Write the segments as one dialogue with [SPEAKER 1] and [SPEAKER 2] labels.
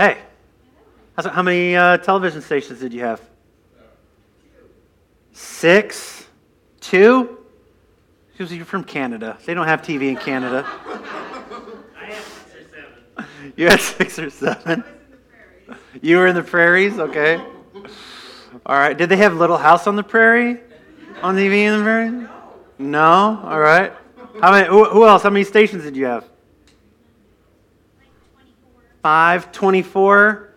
[SPEAKER 1] Hey, how many uh, television stations did you have? Six? Two? Because you're from Canada. They don't have TV in Canada.
[SPEAKER 2] I had six or seven.
[SPEAKER 1] You had six or seven? You were in the prairies? Okay. All right. Did they have Little House on the Prairie? On TV in the prairie? No? All right. How many, who, who else? How many stations did you have? Five, 24?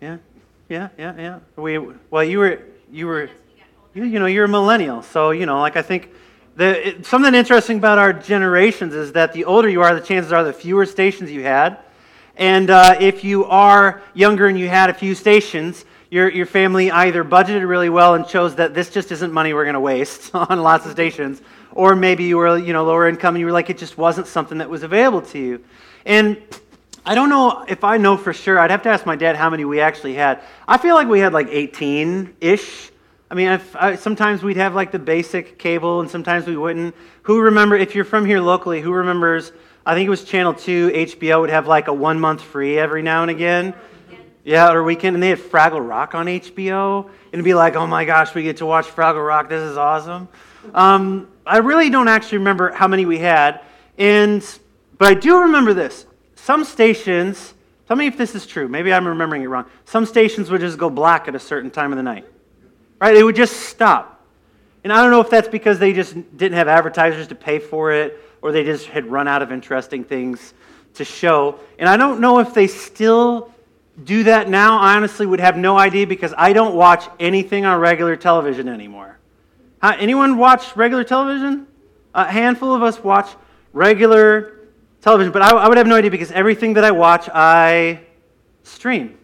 [SPEAKER 1] Yeah, yeah, yeah, yeah. We, well, you were, you were, you, you know, you're a millennial. So, you know, like I think the, it, something interesting about our generations is that the older you are, the chances are the fewer stations you had. And uh, if you are younger and you had a few stations, your, your family either budgeted really well and chose that this just isn't money we're going to waste on lots of stations, or maybe you were you know lower income and you were like it just wasn't something that was available to you. And I don't know if I know for sure. I'd have to ask my dad how many we actually had. I feel like we had like 18 ish. I mean, if, I, sometimes we'd have like the basic cable, and sometimes we wouldn't. Who remember? If you're from here locally, who remembers? I think it was Channel Two. HBO would have like a one month free every now and again. Yeah, or weekend, and they had Fraggle Rock on HBO, and it'd be like, oh my gosh, we get to watch Fraggle Rock. This is awesome. Um, I really don't actually remember how many we had, and but I do remember this some stations, tell me if this is true, maybe I'm remembering it wrong. Some stations would just go black at a certain time of the night, right? They would just stop. And I don't know if that's because they just didn't have advertisers to pay for it or they just had run out of interesting things to show. And I don't know if they still do that now. I honestly would have no idea because I don't watch anything on regular television anymore. anyone watch regular television? A handful of us watch regular television, but I, I would have no idea because everything that I watch, I stream,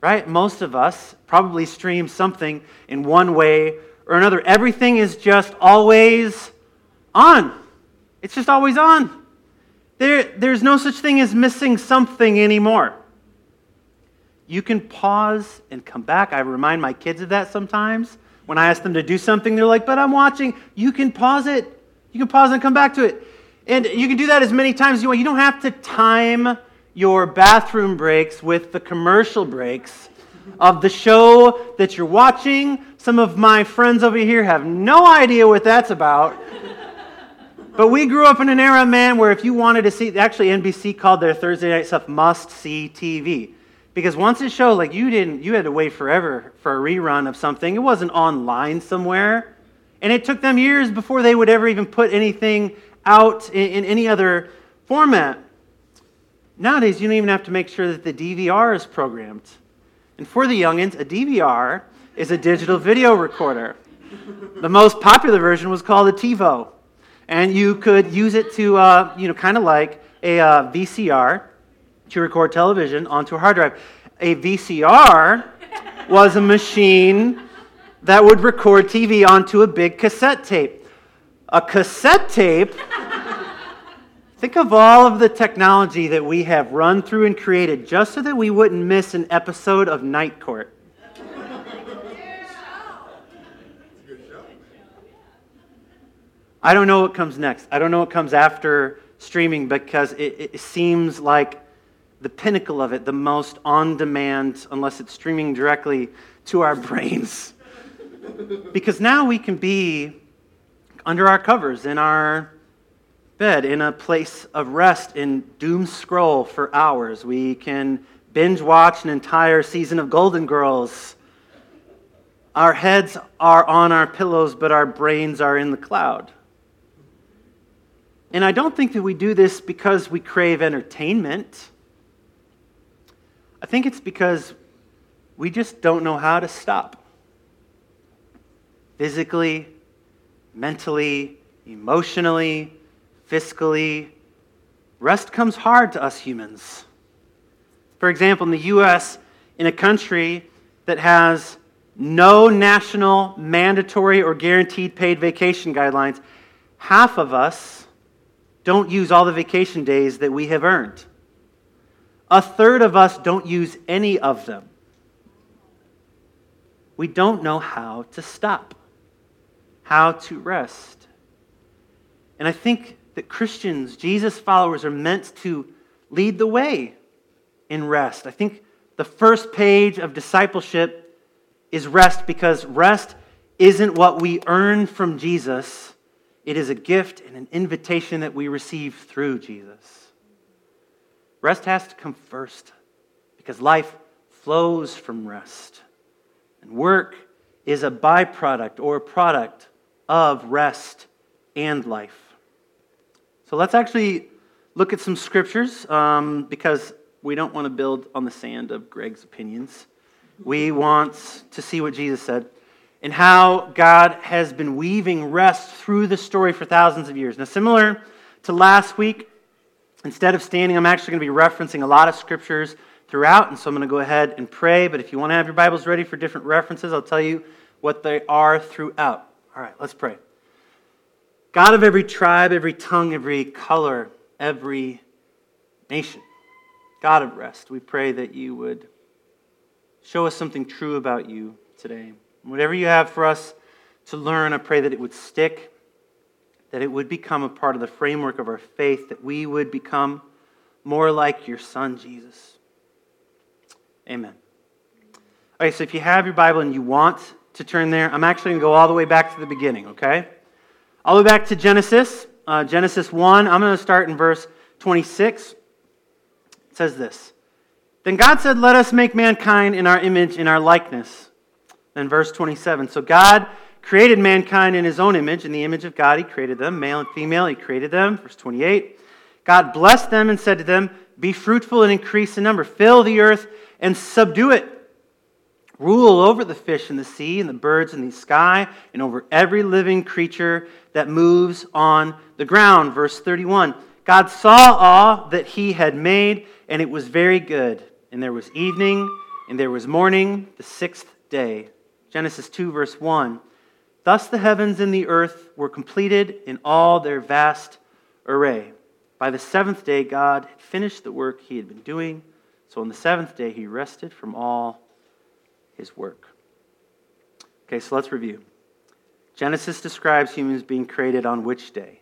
[SPEAKER 1] right? Most of us probably stream something in one way or another. Everything is just always on. It's just always on. There, there's no such thing as missing something anymore. You can pause and come back. I remind my kids of that sometimes. When I ask them to do something, they're like, but I'm watching. You can pause it. You can pause and come back to it. And you can do that as many times as you want. You don't have to time your bathroom breaks with the commercial breaks of the show that you're watching. Some of my friends over here have no idea what that's about. but we grew up in an era, man, where if you wanted to see, actually, NBC called their Thursday night stuff must see TV. Because once it showed, like, you didn't, you had to wait forever for a rerun of something. It wasn't online somewhere. And it took them years before they would ever even put anything out in, in any other format. Nowadays, you don't even have to make sure that the DVR is programmed. And for the youngins, a DVR is a digital video recorder. The most popular version was called a TiVo. And you could use it to, uh, you know, kind of like a uh, VCR to record television onto a hard drive. A VCR was a machine that would record TV onto a big cassette tape a cassette tape. Think of all of the technology that we have run through and created just so that we wouldn't miss an episode of Night Court. I don't know what comes next. I don't know what comes after streaming because it, it seems like the pinnacle of it, the most on demand, unless it's streaming directly to our brains. because now we can be under our covers, in our bed, in a place of rest, in doom scroll for hours. We can binge watch an entire season of Golden Girls. Our heads are on our pillows, but our brains are in the cloud. And I don't think that we do this because we crave entertainment. I think it's because we just don't know how to stop. Physically, mentally, emotionally, fiscally. Rest comes hard to us humans. For example, in the U.S., in a country that has no national mandatory or guaranteed paid vacation guidelines, half of us don't use all the vacation days that we have earned. A third of us don't use any of them. We don't know how to stop how to rest. And I think that Christians, Jesus followers, are meant to lead the way in rest. I think The first page of discipleship is rest because rest isn't what we earn from Jesus, it is a gift and an invitation that we receive through Jesus. Rest has to come first because life flows from rest. And work is a byproduct or a product of rest and life. So let's actually look at some scriptures um, because we don't want to build on the sand of Gregg's opinions. We want to see what Jesus said and how God has been weaving rest through the story for thousands of years. Now, similar to last week, instead of standing, I'm actually going to be referencing a lot of scriptures throughout, and so I'm going to go ahead and pray. But if you want to have your Bibles ready for different references, I'll tell you what they are throughout. All right, let's pray. God of every tribe, every tongue, every color, every nation, God of rest, we pray that you would show us something true about you today. Whatever you have for us to learn, I pray that it would stick, that it would become a part of the framework of our faith, that we would become more like your Son, Jesus. Amen. Okay, so if you have your Bible and you want to turn there, I'm actually going to go all the way back to the beginning, okay? All the way back to Genesis, uh, Genesis 1. I'm going to start in verse 26. It says this Then God said, Let us make mankind in our image, in our likeness. Then verse 27. So God created mankind in his own image. In the image of God, he created them. Male and female, he created them. Verse 28. God blessed them and said to them, Be fruitful and increase in number, fill the earth and subdue it. Rule over the fish in the sea and the birds in the sky and over every living creature that moves on the ground. Verse 31. God saw all that he had made, and it was very good. And there was evening, and there was morning, the sixth day. Genesis 2, verse 1. Thus the heavens and the earth were completed in all their vast array. By the seventh day, God had finished the work he had been doing. So on the seventh day, he rested from all his work. Okay, so let's review. Genesis describes humans being created on which day?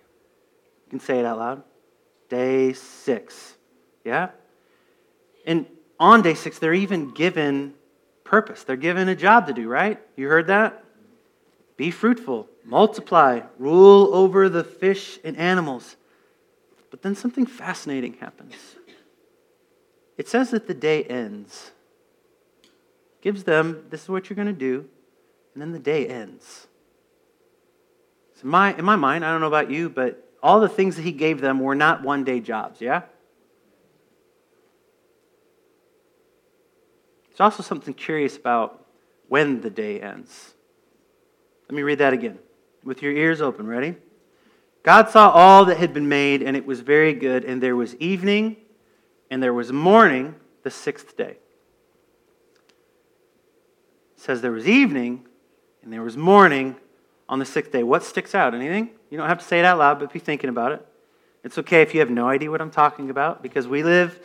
[SPEAKER 1] You can say it out loud. Day six. Yeah? And on day six, they're even given purpose. They're given a job to do, right? You heard that? Be fruitful, multiply, rule over the fish and animals. But then something fascinating happens. It says that the day ends gives them, this is what you're going to do, and then the day ends. So my, in my mind, I don't know about you, but all the things that he gave them were not one day jobs, yeah? There's also something curious about when the day ends. Let me read that again with your ears open. Ready? God saw all that had been made, and it was very good, and there was evening, and there was morning, the sixth day says there was evening and there was morning on the sixth day. What sticks out? Anything? You don't have to say it out loud, but be thinking about it. It's okay if you have no idea what I'm talking about because we live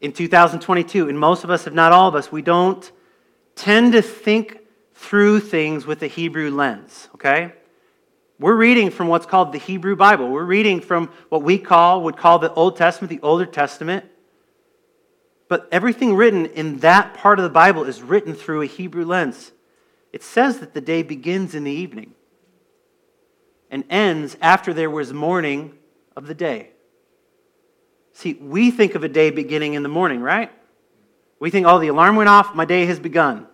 [SPEAKER 1] in 2022, and most of us, if not all of us, we don't tend to think through things with a Hebrew lens, okay? We're reading from what's called the Hebrew Bible. We're reading from what we call would call the Old Testament, the Older Testament. But everything written in that part of the Bible is written through a Hebrew lens. It says that the day begins in the evening and ends after there was morning of the day. See, we think of a day beginning in the morning, right? We think, oh, the alarm went off, my day has begun.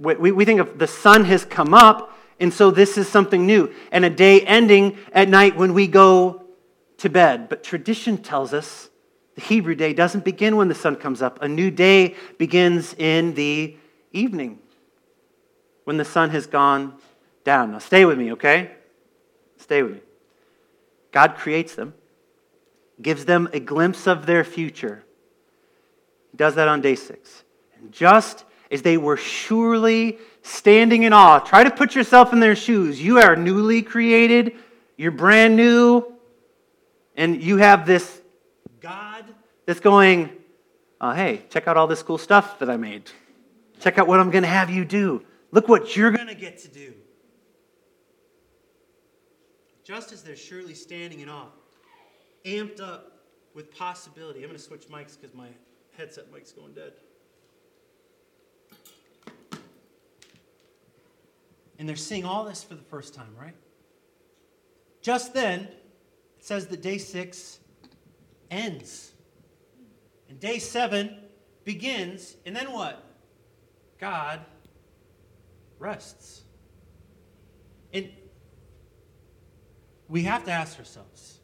[SPEAKER 1] We, we think of the sun has come up, and so this is something new. And a day ending at night when we go to bed. But tradition tells us the Hebrew day doesn't begin when the sun comes up. A new day begins in the evening when the sun has gone down. Now, stay with me, okay? Stay with me. God creates them, gives them a glimpse of their future. He does that on day six. And just as they were surely standing in awe, try to put yourself in their shoes. You are newly created, you're brand new, and you have this that's going, oh, hey, check out all this cool stuff that I made. Check out what I'm going to have you do. Look what you're going to get to do. Just as they're surely standing in awe, amped up with possibility. I'm going to switch mics because my headset mic's going dead. And they're seeing all this for the first time, right? Just then, it says that day six ends. And day seven begins, and then what? God rests. And we have to ask ourselves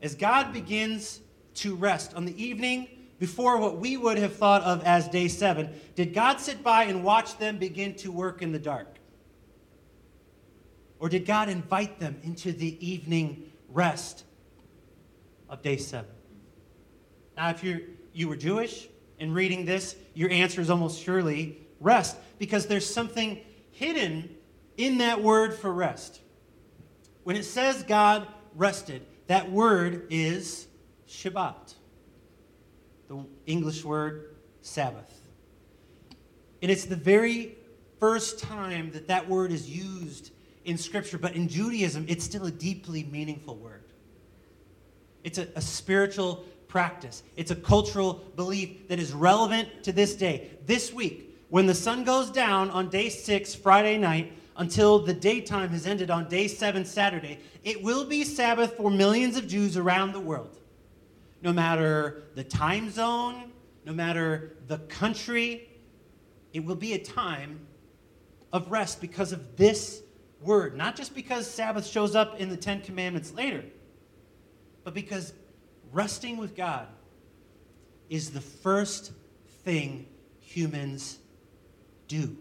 [SPEAKER 1] as God begins to rest on the evening before what we would have thought of as day seven, did God sit by and watch them begin to work in the dark? Or did God invite them into the evening rest of day seven? Now, if you're, you were Jewish and reading this, your answer is almost surely rest, because there's something hidden in that word for rest. When it says God rested, that word is Shabbat, the English word Sabbath. And it's the very first time that that word is used in Scripture, but in Judaism, it's still a deeply meaningful word. It's a, a spiritual practice, it's a cultural belief that is relevant to this day. This week, when the sun goes down on day six, Friday night, until the daytime has ended on day seven, Saturday, it will be Sabbath for millions of Jews around the world. No matter the time zone, no matter the country, it will be a time of rest because of this word. Not just because Sabbath shows up in the Ten Commandments later, but because resting with God is the first thing humans do.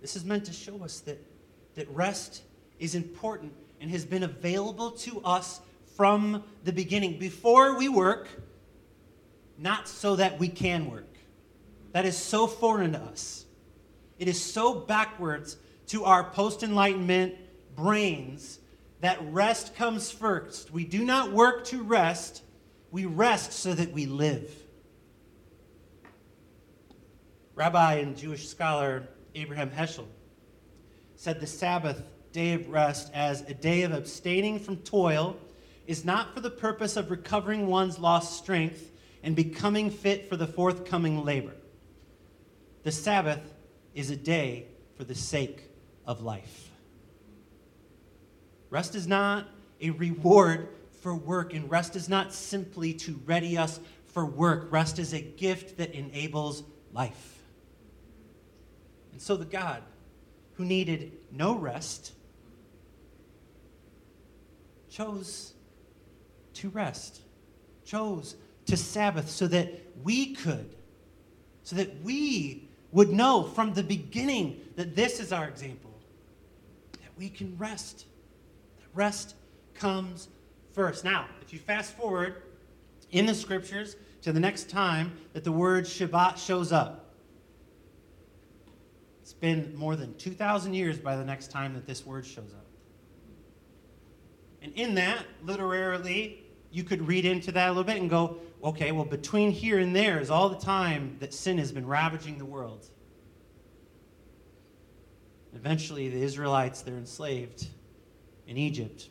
[SPEAKER 1] This is meant to show us that, that rest is important and has been available to us from the beginning. Before we work, not so that we can work. That is so foreign to us. It is so backwards to our post Enlightenment brains that rest comes first. We do not work to rest, we rest so that we live. Rabbi and Jewish scholar Abraham Heschel said the Sabbath, day of rest, as a day of abstaining from toil, is not for the purpose of recovering one's lost strength and becoming fit for the forthcoming labor. The Sabbath is a day for the sake of life. Rest is not a reward for work, and rest is not simply to ready us for work. Rest is a gift that enables life. And so the God who needed no rest chose to rest, chose to Sabbath so that we could, so that we would know from the beginning that this is our example, that we can rest. Rest comes first. Now, if you fast forward in the scriptures to the next time that the word Shabbat shows up, it's been more than 2,000 years by the next time that this word shows up. And in that, literally, you could read into that a little bit and go, okay, well, between here and there is all the time that sin has been ravaging the world. Eventually, the Israelites, they're enslaved in Egypt.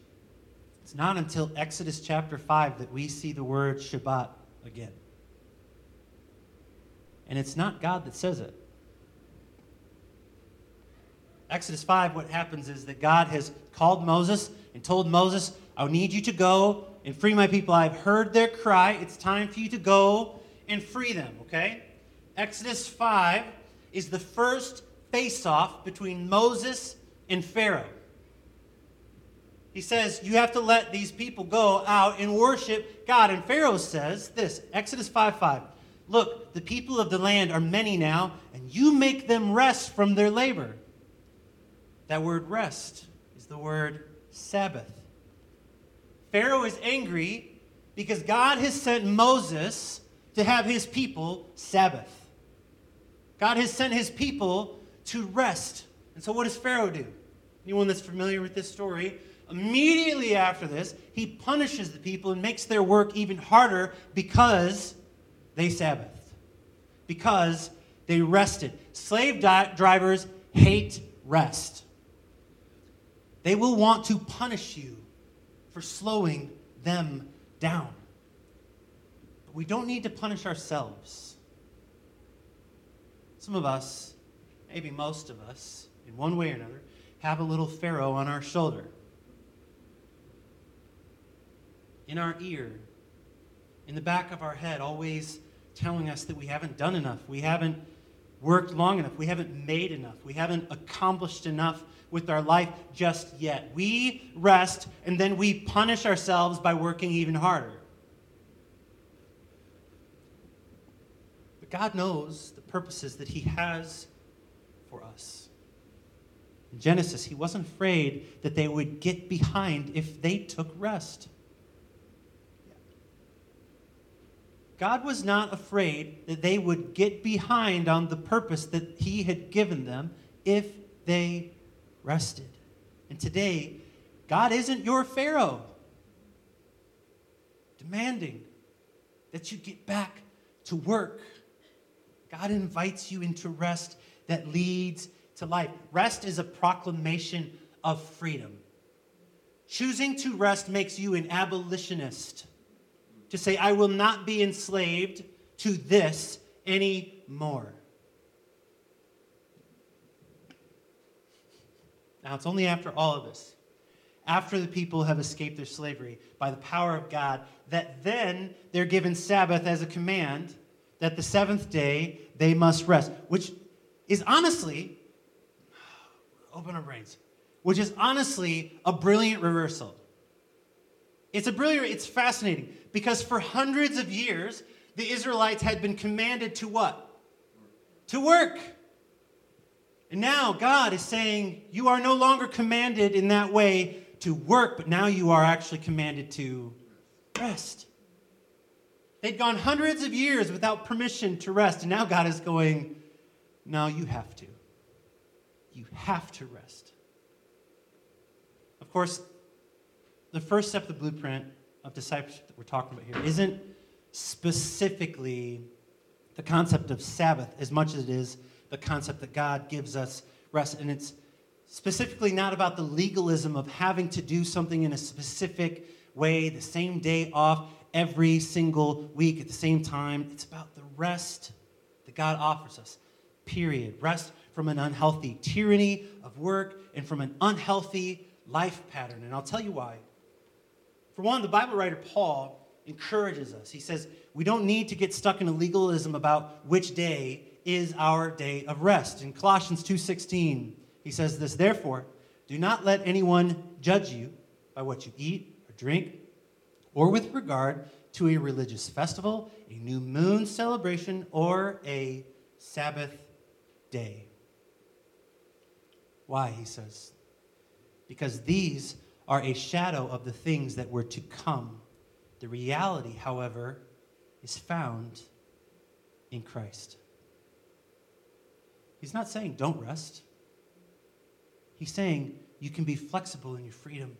[SPEAKER 1] It's not until Exodus chapter 5 that we see the word Shabbat again. And it's not God that says it. Exodus 5, what happens is that God has called Moses and told Moses, I need you to go and free my people. I've heard their cry. It's time for you to go and free them, okay? Exodus 5 is the first face off between Moses and Pharaoh. He says, You have to let these people go out and worship God. And Pharaoh says this Exodus 5 5. Look, the people of the land are many now, and you make them rest from their labor. That word rest is the word Sabbath. Pharaoh is angry because God has sent Moses to have his people Sabbath. God has sent his people to rest. And so, what does Pharaoh do? Anyone that's familiar with this story, immediately after this, he punishes the people and makes their work even harder because they Sabbathed, because they rested. Slave di- drivers hate rest. They will want to punish you for slowing them down. But we don't need to punish ourselves. Some of us,
[SPEAKER 3] maybe most of us, in one way or another, have a little Pharaoh on our shoulder, in our ear, in the back of our head, always telling us that we haven't done enough, we haven't worked long enough, we haven't made enough, we haven't accomplished enough with our life just yet. We rest and then we punish ourselves by working even harder. But God knows the purposes that He has for us. In Genesis, He wasn't afraid that they would get behind if they took rest. God was not afraid that they would get behind on the purpose that He had given them if they rested. And today, God isn't your Pharaoh demanding that you get back to work. God invites you into rest that leads to life. Rest is a proclamation of freedom. Choosing to rest makes you an abolitionist. To say, I will not be enslaved to this anymore. Now, it's only after all of this, after the people have escaped their slavery by the power of God, that then they're given Sabbath as a command that the seventh day they must rest, which is honestly, open our brains, which is honestly a brilliant reversal. It's a brilliant, it's fascinating because for hundreds of years, the Israelites had been commanded to what? To work. And now God is saying, You are no longer commanded in that way to work, but now you are actually commanded to rest. They'd gone hundreds of years without permission to rest, and now God is going, No, you have to. You have to rest. Of course, the first step of the blueprint of discipleship that we're talking about here isn't specifically the concept of Sabbath as much as it is the concept that God gives us rest. And it's specifically not about the legalism of having to do something in a specific way, the same day off every single week at the same time. It's about the rest that God offers us, period. Rest from an unhealthy tyranny of work and from an unhealthy life pattern. And I'll tell you why. For one, the Bible writer Paul encourages us. He says, we don't need to get stuck in a legalism about which day is our day of rest. In Colossians 2:16, he says this, therefore, do not let anyone judge you by what you eat or drink or with regard to a religious festival, a new moon celebration, or a Sabbath day. Why, he says? Because these are a shadow of the things that were to come. The reality, however, is found in Christ. He's not saying don't rest. He's saying you can be flexible in your freedom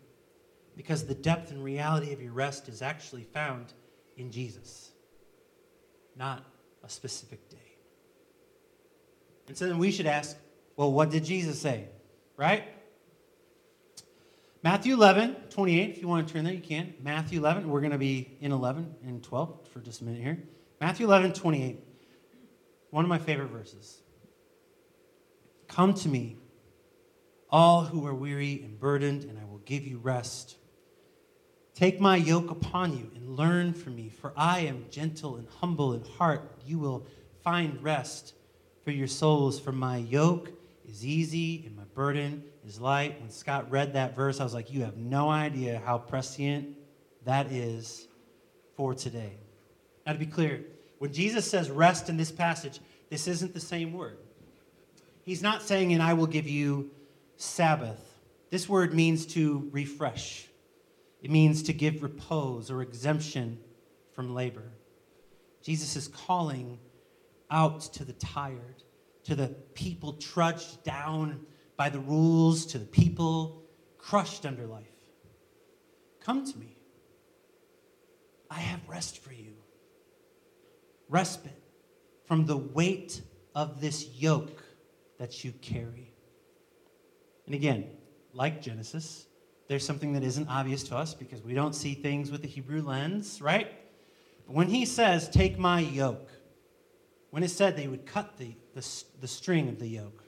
[SPEAKER 3] because the depth and reality of your rest is actually found in Jesus, not a specific day. And so then we should ask, well, what did Jesus say? Right? Matthew 11, 28, if you want to turn there, you can. Matthew 11, we're going to be in 11 and 12 for just a minute here. Matthew 11, 28, one of my favorite verses. Come to me, all who are weary and burdened, and I will give you rest. Take my yoke upon you and learn from me, for I am gentle and humble in heart. You will find rest for your souls, for my yoke is easy and my burden is light. When Scott read that verse, I was like, You have no idea how prescient that is for today. Now, to be clear, when Jesus says rest in this passage, this isn't the same word. He's not saying, and I will give you Sabbath. This word means to refresh, it means to give repose or exemption from labor. Jesus is calling out to the tired, to the people trudged down by the rules, to the people crushed under life. Come to me. I have rest for you. Respite from the weight of this yoke that you carry. And again, like Genesis, there's something that isn't obvious to us because we don't see things with the Hebrew lens, right? But when he says, Take my yoke, when it said they would cut the, the, the string of the yoke,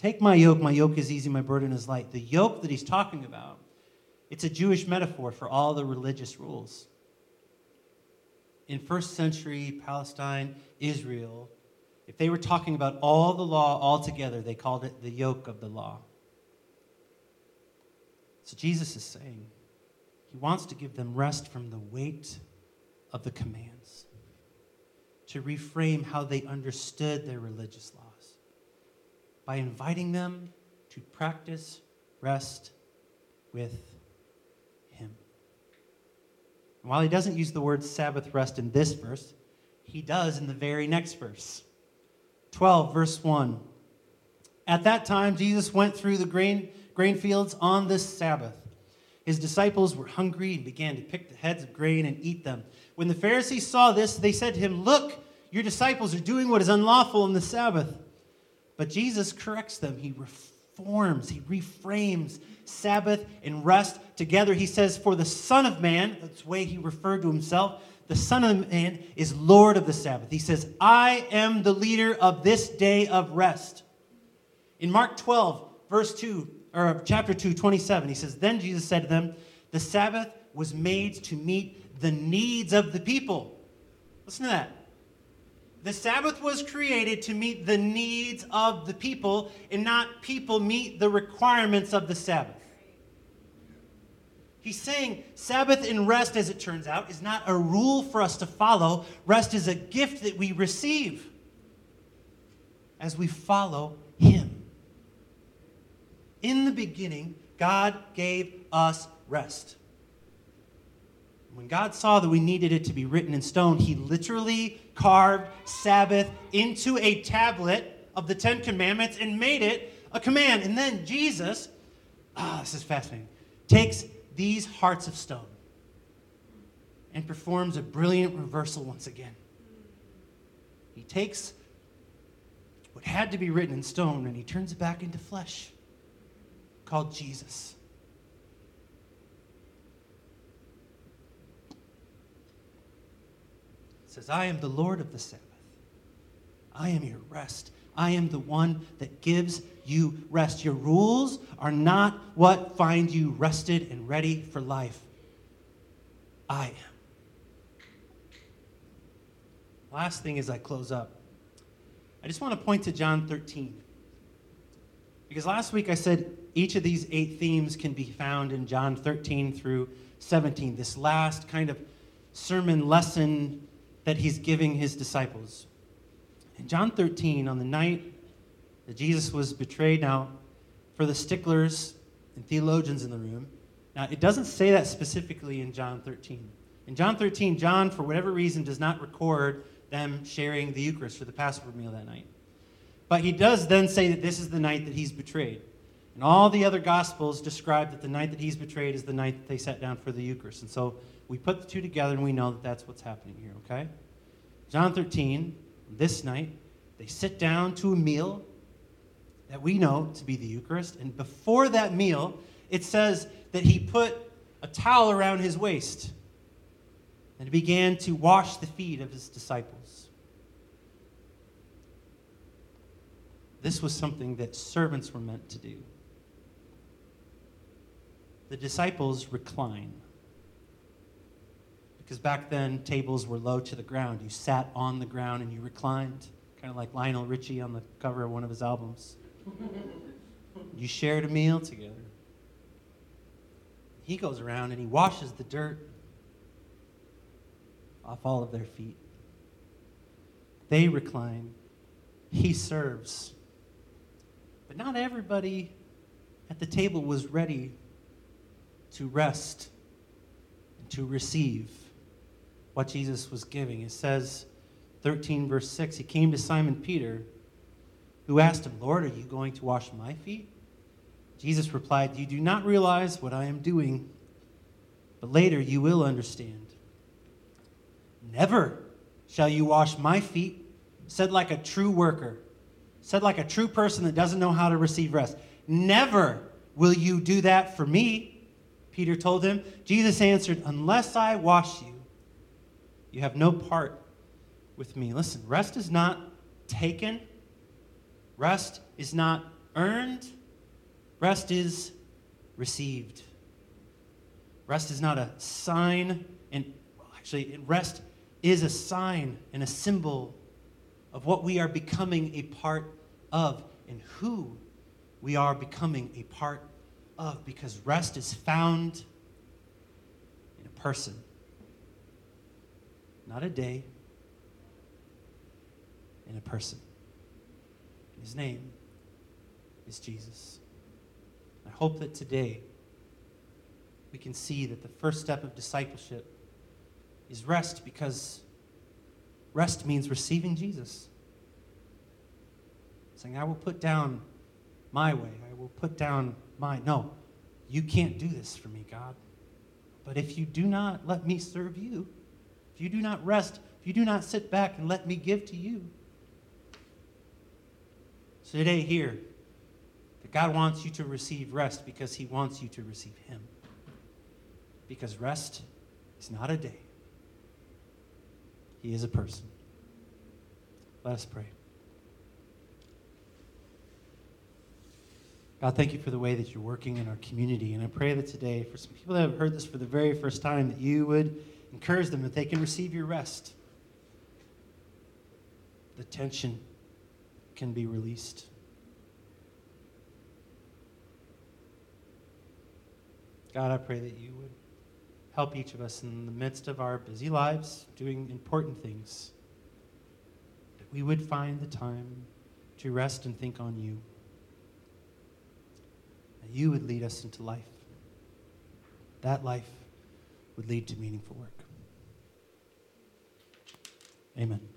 [SPEAKER 3] Take my yoke, my yoke is easy, my burden is light. The yoke that he's talking about, it's a Jewish metaphor for all the religious rules. In first century Palestine, Israel, if they were talking about all the law all together, they called it the yoke of the law. So Jesus is saying he wants to give them rest from the weight of the commands, to reframe how they understood their religious laws by inviting them to practice rest with Him. And while he doesn't use the word Sabbath rest in this verse, he does in the very next verse. 12, verse 1. At that time, Jesus went through the grain, grain fields on the Sabbath. His disciples were hungry and began to pick the heads of grain and eat them. When the Pharisees saw this, they said to him, Look, your disciples are doing what is unlawful on the Sabbath. But Jesus corrects them. He reforms, he reframes Sabbath and rest together. He says, For the Son of Man, that's the way he referred to himself, the Son of Man is Lord of the Sabbath. He says, I am the leader of this day of rest. In Mark 12, verse 2, or chapter 2, 27, he says, Then Jesus said to them, The Sabbath was made to meet the needs of the people. Listen to that. The Sabbath was created to meet the needs of the people and not people meet the requirements of the Sabbath. He's saying Sabbath and rest, as it turns out, is not a rule for us to follow. Rest is a gift that we receive as we follow Him. In the beginning, God gave us rest. When God saw that we needed it to be written in stone, He literally carved Sabbath into a tablet of the Ten Commandments and made it a command. And then Jesus, ah, this is fascinating, takes these hearts of stone and performs a brilliant reversal once again. He takes what had to be written in stone and he turns it back into flesh, called Jesus. Says, I am the Lord of the Sabbath. I am your rest. I am the one that gives you rest. Your rules are not what find you rested and ready for life. I am. Last thing as I close up, I just want to point to John 13. Because last week I said each of these eight themes can be found in John 13 through 17, this last kind of sermon lesson that he's giving his disciples. In John 13, on the night that Jesus was betrayed, now, for the sticklers and theologians in the room, now it doesn't say that specifically in John 13. In John 13, John, for whatever reason, does not record them sharing the Eucharist for the Passover meal that night. But he does then say that this is the night that he's betrayed. And all the other Gospels describe that the night that he's betrayed is the night that they sat down for the Eucharist. And so we put the two together and we know that that's what's happening here, okay? John 13, this night, they sit down to a meal that we know to be the Eucharist. And before that meal, it says that he put a towel around his waist and began to wash the feet of his disciples. This was something that servants were meant to do. The disciples recline. Because back then, tables were low to the ground. You sat on the ground and you reclined, kind of like Lionel Richie on the cover of one of his albums. you shared a meal together. He goes around and he washes the dirt off all of their feet. They recline. He serves. But not everybody at the table was ready to rest and to receive what Jesus was giving. It says, 13, verse 6, he came to Simon Peter, who asked him, Lord, are you going to wash my feet? Jesus replied, You do not realize what I am doing, but later you will understand. Never shall you wash my feet, said like a true worker, said like a true person that doesn't know how to receive rest. Never will you do that for me, Peter told him. Jesus answered, Unless I wash you, you have no part with me. Listen, rest is not taken, rest is not earned, rest is received. Rest is not a sign, and well, actually, rest is a sign and a symbol of what we are becoming a part of and who we are becoming a part of because rest is found in a person, not a day, in a person. His name is Jesus. I hope that today we can see that the first step of discipleship is rest because rest means receiving Jesus. Saying, I will put down my way, I will put down my. No, you can't do this for me, God. But if you do not let me serve you, if you do not rest, if you do not sit back and let me give to you. So today, here, that God wants you to receive rest because he wants you to receive him. Because rest is not a day, he is a person. Let us pray. God, thank you for the way that you're working in our community. And I pray that today, for some people that have heard this for the very first time, that you would encourage them that they can receive your rest. The tension can be released. God, I pray that you would help each of us in the midst of our busy lives doing important things, that we would find the time to rest and think on you that you would lead us into life. That life would lead to meaningful work. Amen.